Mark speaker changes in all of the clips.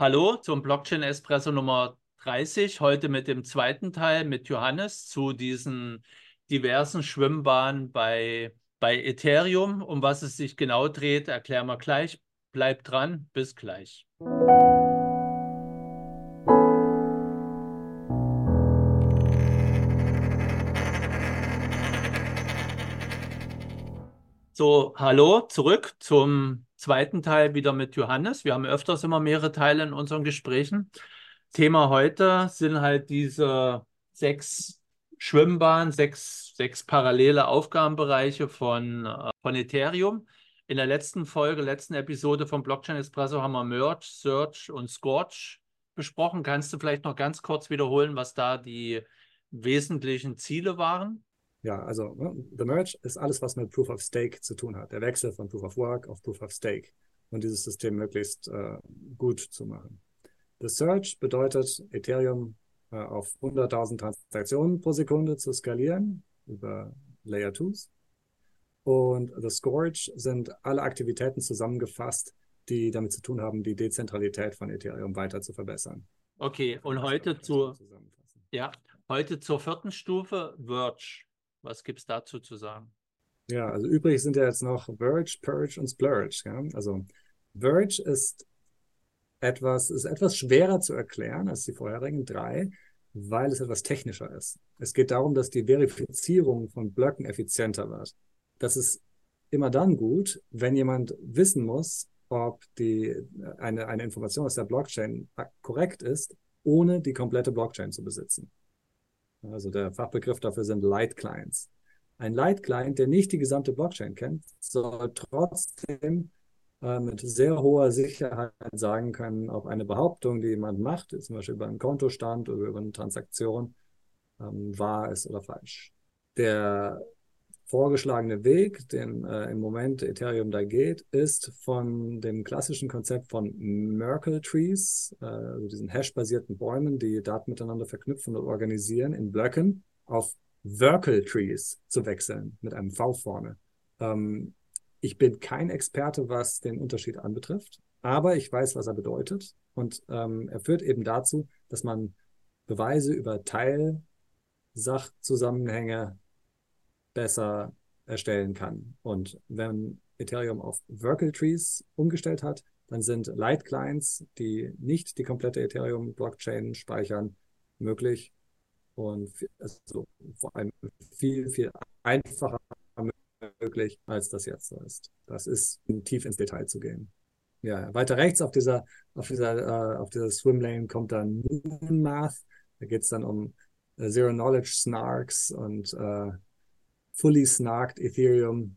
Speaker 1: Hallo zum Blockchain Espresso Nummer 30. Heute mit dem zweiten Teil mit Johannes zu diesen diversen Schwimmbahnen bei, bei Ethereum. Um was es sich genau dreht, erklären wir gleich. Bleibt dran, bis gleich. So, hallo, zurück zum zweiten Teil wieder mit Johannes. Wir haben öfters immer mehrere Teile in unseren Gesprächen. Thema heute sind halt diese sechs Schwimmbahnen, sechs, sechs parallele Aufgabenbereiche von, äh, von Ethereum. In der letzten Folge, letzten Episode von Blockchain Espresso haben wir Merge, Search und Scorch besprochen. Kannst du vielleicht noch ganz kurz wiederholen, was da die wesentlichen Ziele waren?
Speaker 2: Ja, also ne, The Merge ist alles, was mit Proof of Stake zu tun hat. Der Wechsel von Proof of Work auf Proof of Stake und dieses System möglichst äh, gut zu machen. The Search bedeutet, Ethereum äh, auf 100.000 Transaktionen pro Sekunde zu skalieren über Layer 2s. Und The Scourge sind alle Aktivitäten zusammengefasst, die damit zu tun haben, die Dezentralität von Ethereum weiter zu verbessern.
Speaker 1: Okay, und heute zur, ja, heute zur vierten Stufe, Verge. Was gibt es dazu zu sagen?
Speaker 2: Ja, also übrig sind ja jetzt noch Verge, Purge und Splurge. Ja? Also Verge ist etwas, ist etwas schwerer zu erklären als die vorherigen drei, weil es etwas technischer ist. Es geht darum, dass die Verifizierung von Blöcken effizienter wird. Das ist immer dann gut, wenn jemand wissen muss, ob die, eine, eine Information aus der Blockchain korrekt ist, ohne die komplette Blockchain zu besitzen. Also der Fachbegriff dafür sind Light Clients. Ein Light Client, der nicht die gesamte Blockchain kennt, soll trotzdem äh, mit sehr hoher Sicherheit sagen können, ob eine Behauptung, die jemand macht, zum Beispiel über einen Kontostand oder über eine Transaktion, ähm, wahr ist oder falsch. Der vorgeschlagene Weg, den äh, im Moment Ethereum da geht, ist von dem klassischen Konzept von Merkle Trees, äh, also diesen hash-basierten Bäumen, die Daten miteinander verknüpfen und organisieren in Blöcken, auf Verkle Trees zu wechseln, mit einem V vorne. Ähm, ich bin kein Experte, was den Unterschied anbetrifft, aber ich weiß, was er bedeutet. Und ähm, er führt eben dazu, dass man Beweise über Teilsachzusammenhänge besser erstellen kann. Und wenn Ethereum auf Verkle Trees umgestellt hat, dann sind Light Clients, die nicht die komplette Ethereum-Blockchain speichern, möglich und also vor allem viel, viel einfacher möglich, als das jetzt so ist. Das ist tief ins Detail zu gehen. Ja, weiter rechts auf dieser, auf dieser, äh, auf dieser Swimlane kommt dann Moonmath. Da geht es dann um äh, Zero Knowledge Snarks und äh, fully snarked Ethereum.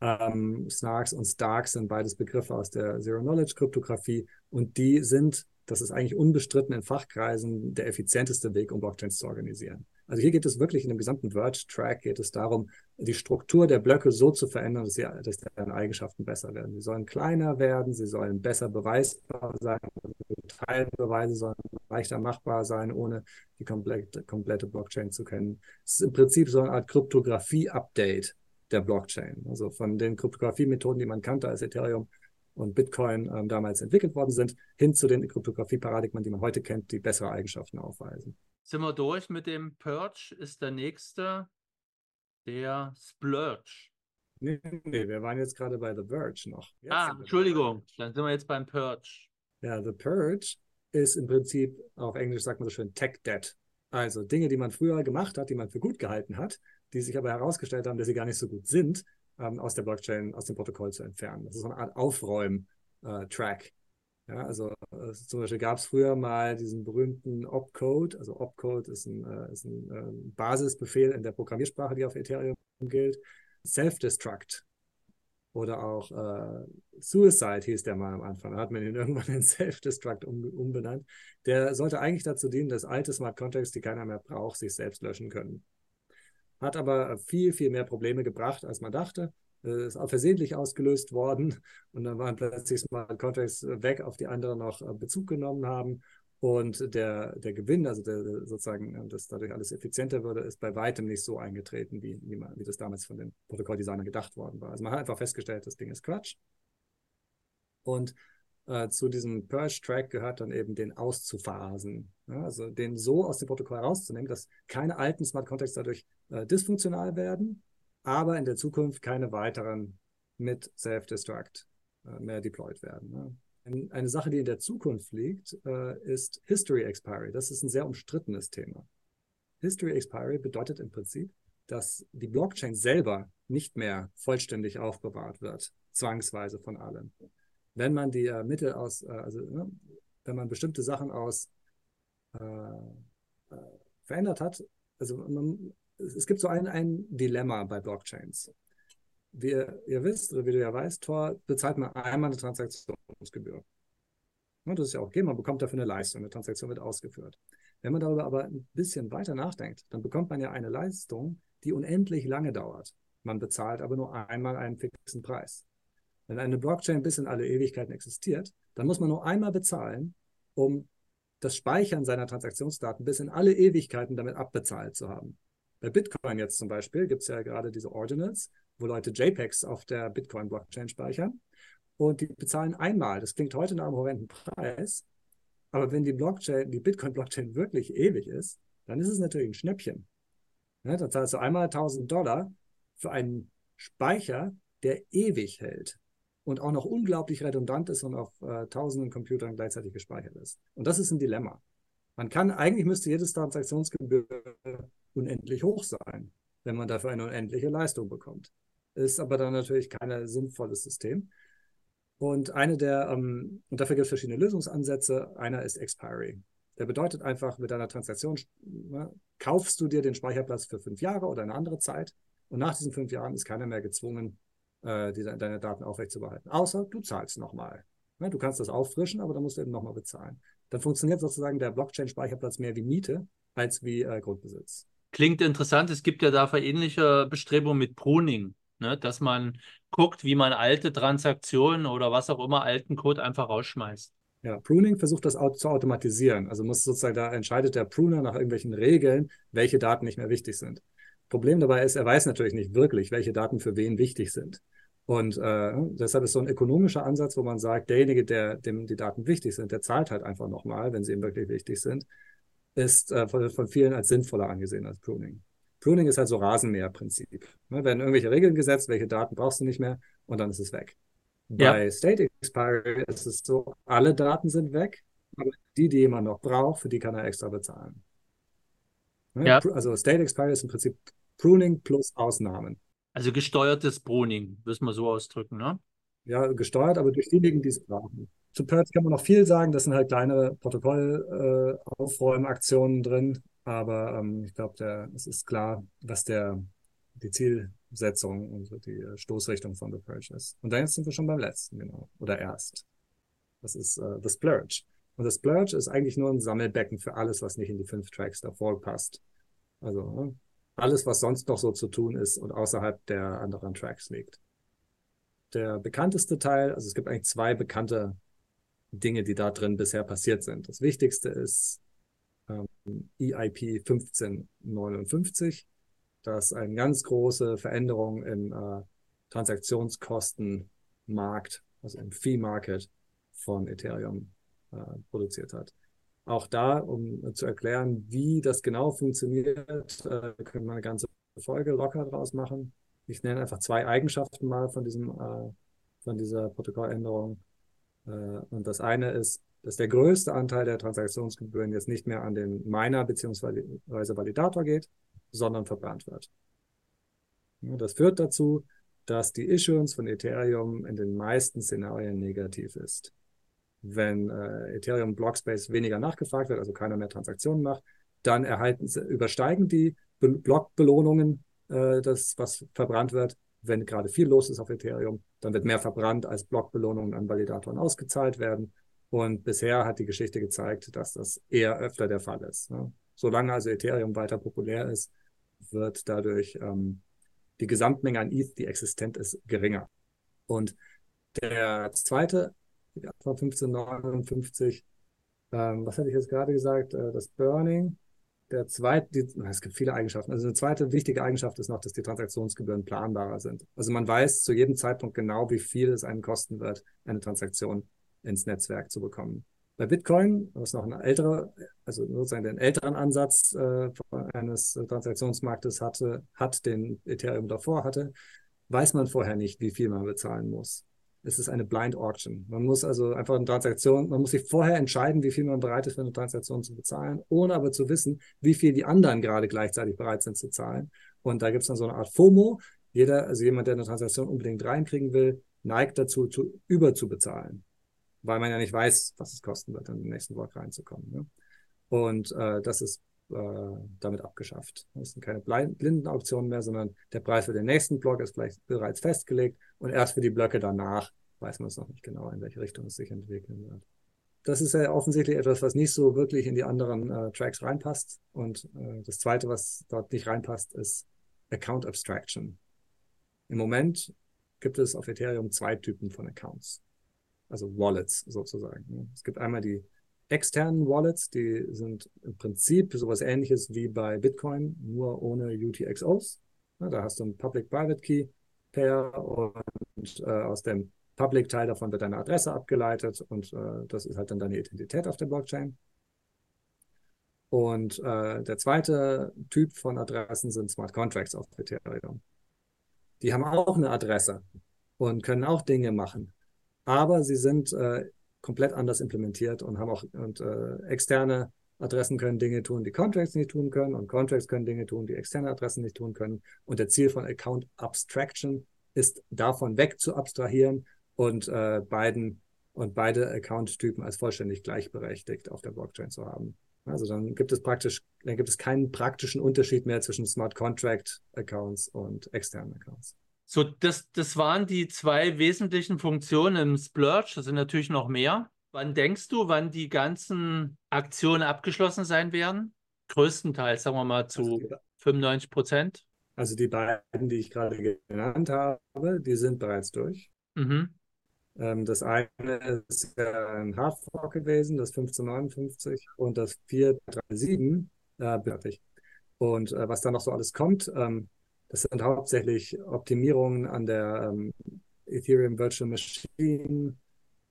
Speaker 2: Ähm, Snarks und Starks sind beides Begriffe aus der Zero-Knowledge-Kryptographie und die sind, das ist eigentlich unbestritten in Fachkreisen, der effizienteste Weg, um Blockchains zu organisieren. Also hier geht es wirklich in dem gesamten Word-Track geht es darum, die Struktur der Blöcke so zu verändern, dass, sie, dass deren Eigenschaften besser werden. Sie sollen kleiner werden, sie sollen besser beweisbar sein, Teilbeweise sollen leichter machbar sein, ohne die komplette, komplette Blockchain zu kennen. Es ist im Prinzip so eine Art Kryptographie-Update der Blockchain. Also von den Kryptographie-Methoden, die man kannte als Ethereum und Bitcoin ähm, damals entwickelt worden sind, hin zu den Kryptographie-Paradigmen, die man heute kennt, die bessere Eigenschaften aufweisen.
Speaker 1: Sind wir durch mit dem Purge? Ist der nächste der Splurge?
Speaker 2: Nee, nee, wir waren jetzt gerade bei The Verge noch.
Speaker 1: Jetzt ah, Entschuldigung, dann sind wir jetzt beim Purge.
Speaker 2: Ja, The Purge ist im Prinzip, auf Englisch sagt man so schön, Tech Debt. Also Dinge, die man früher gemacht hat, die man für gut gehalten hat, die sich aber herausgestellt haben, dass sie gar nicht so gut sind, ähm, aus der Blockchain, aus dem Protokoll zu entfernen. Das ist so eine Art Aufräum-Track. Äh, ja, also äh, zum Beispiel gab es früher mal diesen berühmten Opcode. Also Opcode ist ein, äh, ist ein äh, Basisbefehl in der Programmiersprache, die auf Ethereum gilt. Self-Destruct oder auch äh, Suicide hieß der mal am Anfang. Da hat man ihn irgendwann in Self-Destruct um, umbenannt. Der sollte eigentlich dazu dienen, dass alte Smart Contracts, die keiner mehr braucht, sich selbst löschen können. Hat aber viel, viel mehr Probleme gebracht, als man dachte. Äh, ist auch versehentlich ausgelöst worden und dann waren plötzlich Smart Contracts weg, auf die andere noch äh, Bezug genommen haben. Und der, der Gewinn, also der, sozusagen, äh, dass dadurch alles effizienter würde, ist bei weitem nicht so eingetreten, wie, wie, man, wie das damals von den Protokolldesignern gedacht worden war. Also man hat einfach festgestellt, das Ding ist Quatsch. Und äh, zu diesem Purge-Track gehört dann eben den auszuphasen. Ja, also den so aus dem Protokoll herauszunehmen, dass keine alten Smart Contracts dadurch äh, dysfunktional werden, aber in der Zukunft keine weiteren mit Self-Destruct äh, mehr deployed werden. Ne? Eine Sache, die in der Zukunft liegt, äh, ist History Expiry. Das ist ein sehr umstrittenes Thema. History Expiry bedeutet im Prinzip, dass die Blockchain selber nicht mehr vollständig aufbewahrt wird, zwangsweise von allen wenn man die äh, Mittel aus, also ne, wenn man bestimmte Sachen aus äh verändert hat, also man, es gibt so ein, ein Dilemma bei Blockchains. Wie ihr, wisst, oder wie du ja weißt, Tor bezahlt man einmal eine Transaktionsgebühr. Und das ist ja auch okay, man bekommt dafür eine Leistung, eine Transaktion wird ausgeführt. Wenn man darüber aber ein bisschen weiter nachdenkt, dann bekommt man ja eine Leistung, die unendlich lange dauert. Man bezahlt aber nur einmal einen fixen Preis. Wenn eine Blockchain bis in alle Ewigkeiten existiert, dann muss man nur einmal bezahlen, um das Speichern seiner Transaktionsdaten bis in alle Ewigkeiten damit abbezahlt zu haben. Bei Bitcoin jetzt zum Beispiel gibt es ja gerade diese Ordinals, wo Leute JPEGs auf der Bitcoin-Blockchain speichern und die bezahlen einmal. Das klingt heute nach einem horrenden Preis, aber wenn die Blockchain, die Bitcoin-Blockchain wirklich ewig ist, dann ist es natürlich ein Schnäppchen. Ja, dann zahlst du einmal 1000 Dollar für einen Speicher, der ewig hält und auch noch unglaublich redundant ist und auf äh, tausenden Computern gleichzeitig gespeichert ist. Und das ist ein Dilemma. Man kann, eigentlich müsste jedes Transaktionsgebühr unendlich hoch sein, wenn man dafür eine unendliche Leistung bekommt. Ist aber dann natürlich kein sinnvolles System. Und eine der, ähm, und dafür gibt es verschiedene Lösungsansätze. Einer ist Expiry. Der bedeutet einfach, mit deiner Transaktion ne, kaufst du dir den Speicherplatz für fünf Jahre oder eine andere Zeit. Und nach diesen fünf Jahren ist keiner mehr gezwungen, äh, die, deine Daten aufrechtzuerhalten. Außer du zahlst nochmal. Ja, du kannst das auffrischen, aber dann musst du eben nochmal bezahlen. Dann funktioniert sozusagen der Blockchain-Speicherplatz mehr wie Miete als wie äh, Grundbesitz.
Speaker 1: Klingt interessant. Es gibt ja dafür ähnliche Bestrebungen mit Pruning, ne? dass man guckt, wie man alte Transaktionen oder was auch immer, alten Code einfach rausschmeißt.
Speaker 2: Ja, Pruning versucht das zu automatisieren. Also muss sozusagen, da entscheidet der Pruner nach irgendwelchen Regeln, welche Daten nicht mehr wichtig sind. Problem dabei ist, er weiß natürlich nicht wirklich, welche Daten für wen wichtig sind. Und äh, deshalb ist so ein ökonomischer Ansatz, wo man sagt, derjenige, der dem die Daten wichtig sind, der zahlt halt einfach nochmal, wenn sie ihm wirklich wichtig sind, ist äh, von, von, vielen als sinnvoller angesehen als Pruning. Pruning ist halt so Rasenmäherprinzip. Ne, werden irgendwelche Regeln gesetzt, welche Daten brauchst du nicht mehr und dann ist es weg. Ja. Bei State Expiry ist es so, alle Daten sind weg, aber die, die jemand noch braucht, für die kann er extra bezahlen. Ne? Ja. Also State Expiry ist im Prinzip Pruning plus Ausnahmen.
Speaker 1: Also gesteuertes Pruning, müssen wir so ausdrücken, ne?
Speaker 2: Ja, gesteuert, aber durch diejenigen, die es brauchen. Zu Purge kann man noch viel sagen. Das sind halt kleine Protokollaufräumaktionen äh, drin. Aber ähm, ich glaube, es ist klar, was der, die Zielsetzung und die Stoßrichtung von The Purge ist. Und dann jetzt sind wir schon beim letzten, genau. Oder erst. Das ist äh, The Splurge. Und das Splurge ist eigentlich nur ein Sammelbecken für alles, was nicht in die fünf Tracks davor passt. Also ne, alles, was sonst noch so zu tun ist und außerhalb der anderen Tracks liegt. Der bekannteste Teil, also es gibt eigentlich zwei bekannte Dinge, die da drin bisher passiert sind. Das wichtigste ist ähm, EIP 1559. Das eine ganz große Veränderung im äh, Transaktionskostenmarkt, also im Fee-Market von Ethereum äh, produziert hat. Auch da, um zu erklären, wie das genau funktioniert, äh, können wir eine ganze Folge locker draus machen. Ich nenne einfach zwei Eigenschaften mal von diesem, äh, von dieser Protokolländerung. Äh, und das eine ist, dass der größte Anteil der Transaktionsgebühren jetzt nicht mehr an den Miner bzw. Validator geht, sondern verbrannt wird. Das führt dazu, dass die Issuance von Ethereum in den meisten Szenarien negativ ist wenn äh, Ethereum Blockspace weniger nachgefragt wird, also keiner mehr Transaktionen macht, dann erhalten, übersteigen die Be Blockbelohnungen äh, das, was verbrannt wird. Wenn gerade viel los ist auf Ethereum, dann wird mehr verbrannt, als Blockbelohnungen an Validatoren ausgezahlt werden. Und bisher hat die Geschichte gezeigt, dass das eher öfter der Fall ist. Ne? Solange also Ethereum weiter populär ist, wird dadurch ähm, die Gesamtmenge an ETH, die existent ist, geringer. Und der zweite von 1559. Ähm, was hatte ich jetzt gerade gesagt? Äh, das Burning. Der zweite, die, es gibt viele Eigenschaften. Also eine zweite wichtige Eigenschaft ist noch, dass die Transaktionsgebühren planbarer sind. Also man weiß zu jedem Zeitpunkt genau, wie viel es einen kosten wird, eine Transaktion ins Netzwerk zu bekommen. Bei Bitcoin, was noch ein älterer, also sozusagen den älteren Ansatz äh, eines Transaktionsmarktes hatte, hat, den Ethereum davor hatte, weiß man vorher nicht, wie viel man bezahlen muss. Es ist eine Blind Auction. Man muss also einfach eine Transaktion, man muss sich vorher entscheiden, wie viel man bereit ist, für eine Transaktion zu bezahlen, ohne aber zu wissen, wie viel die anderen gerade gleichzeitig bereit sind zu zahlen. Und da gibt es dann so eine Art FOMO. Jeder, also jemand, der eine Transaktion unbedingt reinkriegen will, neigt dazu, zu überzubezahlen, weil man ja nicht weiß, was es kosten wird, in den nächsten Block reinzukommen. Ne? Und äh, das ist äh, damit abgeschafft. Das sind keine blinden Auktionen mehr, sondern der Preis für den nächsten Block ist vielleicht bereits festgelegt und erst für die Blöcke danach weiß man es noch nicht genau, in welche Richtung es sich entwickeln wird. Das ist ja offensichtlich etwas, was nicht so wirklich in die anderen äh, Tracks reinpasst. Und äh, das Zweite, was dort nicht reinpasst, ist Account Abstraction. Im Moment gibt es auf Ethereum zwei Typen von Accounts, also Wallets sozusagen. Es gibt einmal die externen Wallets, die sind im Prinzip sowas ähnliches wie bei Bitcoin, nur ohne UTXOs. Da hast du ein Public-Private Key Pair und äh, aus dem Public-Teil davon wird deine Adresse abgeleitet und äh, das ist halt dann deine Identität auf der Blockchain. Und äh, der zweite Typ von Adressen sind Smart Contracts auf Ethereum. Die haben auch eine Adresse und können auch Dinge machen. Aber sie sind äh, komplett anders implementiert und haben auch und, äh, externe Adressen können Dinge tun, die Contracts nicht tun können und Contracts können Dinge tun, die externe Adressen nicht tun können. Und der Ziel von Account Abstraction ist davon weg zu abstrahieren und äh, beiden und beide Account-Typen als vollständig gleichberechtigt auf der Blockchain zu haben. Also dann gibt es praktisch, dann gibt es keinen praktischen Unterschied mehr zwischen Smart Contract Accounts und externen Accounts.
Speaker 1: So, das, das waren die zwei wesentlichen Funktionen im Splurge. Das sind natürlich noch mehr. Wann denkst du, wann die ganzen Aktionen abgeschlossen sein werden? Größtenteils, sagen wir mal, zu also 95 Prozent.
Speaker 2: Also die beiden, die ich gerade genannt habe, die sind bereits durch. Mhm. Ähm, das eine ist ja ein Hardfork gewesen, das 1559 und das 437 äh, fertig. Und äh, was da noch so alles kommt, ähm, das sind hauptsächlich Optimierungen an der ähm, Ethereum Virtual Machine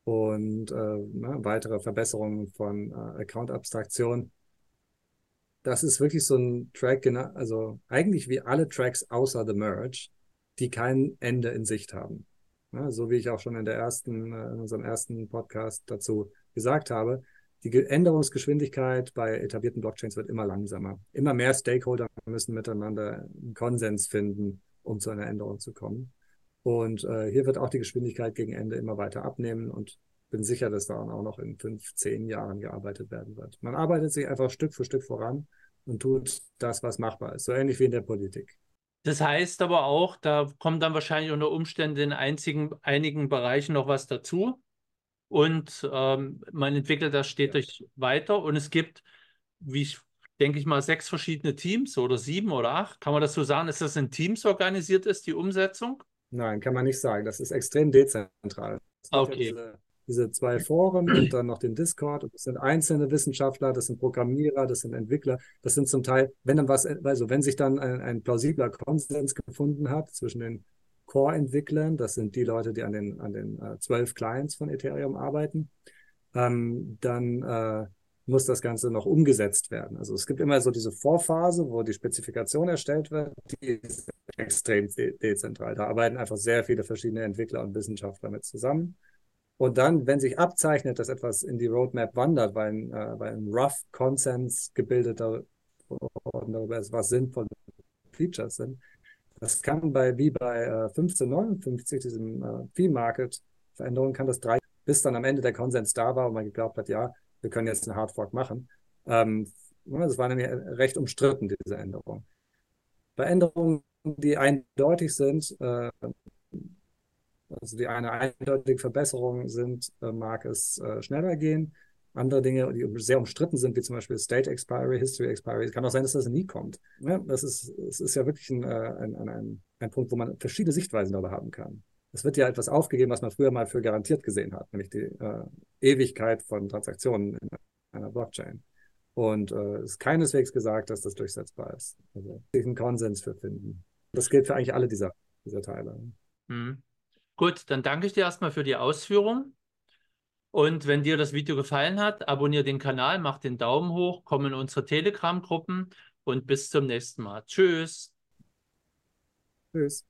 Speaker 2: und äh, ne, weitere Verbesserungen von äh, Account-Abstraktion. Das ist wirklich so ein Track, also eigentlich wie alle Tracks außer The Merge, die kein Ende in Sicht haben. Ja, so wie ich auch schon in der ersten, äh, in unserem ersten Podcast dazu gesagt habe, die Änderungsgeschwindigkeit bei etablierten Blockchains wird immer langsamer. Immer mehr Stakeholder müssen miteinander einen Konsens finden, um zu einer Änderung zu kommen. Und äh, hier wird auch die Geschwindigkeit gegen Ende immer weiter abnehmen und bin sicher, dass daran auch noch in fünf, zehn Jahren gearbeitet werden wird. Man arbeitet sich einfach Stück für Stück voran und tut das, was machbar ist. So ähnlich wie in der Politik.
Speaker 1: Das heißt aber auch, da kommt dann wahrscheinlich unter Umständen in einzigen, einigen Bereichen noch was dazu und ähm, man entwickelt das stetig ja. weiter und es gibt, wie ich denke ich mal, sechs verschiedene Teams oder sieben oder acht. Kann man das so sagen? Ist das in Teams organisiert ist, die Umsetzung?
Speaker 2: Nein, kann man nicht sagen. Das ist extrem dezentral.
Speaker 1: Okay.
Speaker 2: Diese, diese, zwei Foren und dann noch den Discord. Und das sind einzelne Wissenschaftler, das sind Programmierer, das sind Entwickler. Das sind zum Teil, wenn dann was, also wenn sich dann ein, ein plausibler Konsens gefunden hat zwischen den Core-Entwicklern, das sind die Leute, die an den, an den äh, zwölf äh, Clients von Ethereum arbeiten, ähm, dann äh, muss das Ganze noch umgesetzt werden. Also es gibt immer so diese Vorphase, wo die Spezifikation erstellt wird, die ist extrem de dezentral. Da arbeiten einfach sehr viele verschiedene Entwickler und Wissenschaftler mit zusammen. Und dann, wenn sich abzeichnet, dass etwas in die Roadmap wandert, weil ein, äh, weil ein Rough Konsens gebildet darüber ist, was sinnvolle Features sind, das kann bei, wie bei äh, 1559, diesem äh, Fee-Market-Veränderung, kann das drei, bis dann am Ende der Konsens da war und man geglaubt hat, ja, wir können jetzt einen Hardfork machen. Ähm, das war nämlich recht umstritten, diese Änderung. Bei Änderungen, die eindeutig sind, äh, also die eine eindeutige Verbesserung sind, äh, mag es äh, schneller gehen andere Dinge, die sehr umstritten sind, wie zum Beispiel State Expiry, History Expiry. Es kann auch sein, dass das nie kommt. Ja, das ist, es ist ja wirklich ein, äh, ein, ein, ein Punkt, wo man verschiedene Sichtweisen darüber haben kann. Es wird ja etwas aufgegeben, was man früher mal für garantiert gesehen hat, nämlich die äh, Ewigkeit von Transaktionen in einer Blockchain. Und äh, es ist keineswegs gesagt, dass das durchsetzbar ist. Also einen Konsens für finden. Das gilt für eigentlich alle dieser, dieser Teile.
Speaker 1: Mhm. Gut, dann danke ich dir erstmal für die Ausführung. Und wenn dir das Video gefallen hat, abonniere den Kanal, mach den Daumen hoch, komm in unsere Telegram-Gruppen und bis zum nächsten Mal. Tschüss.
Speaker 2: Tschüss.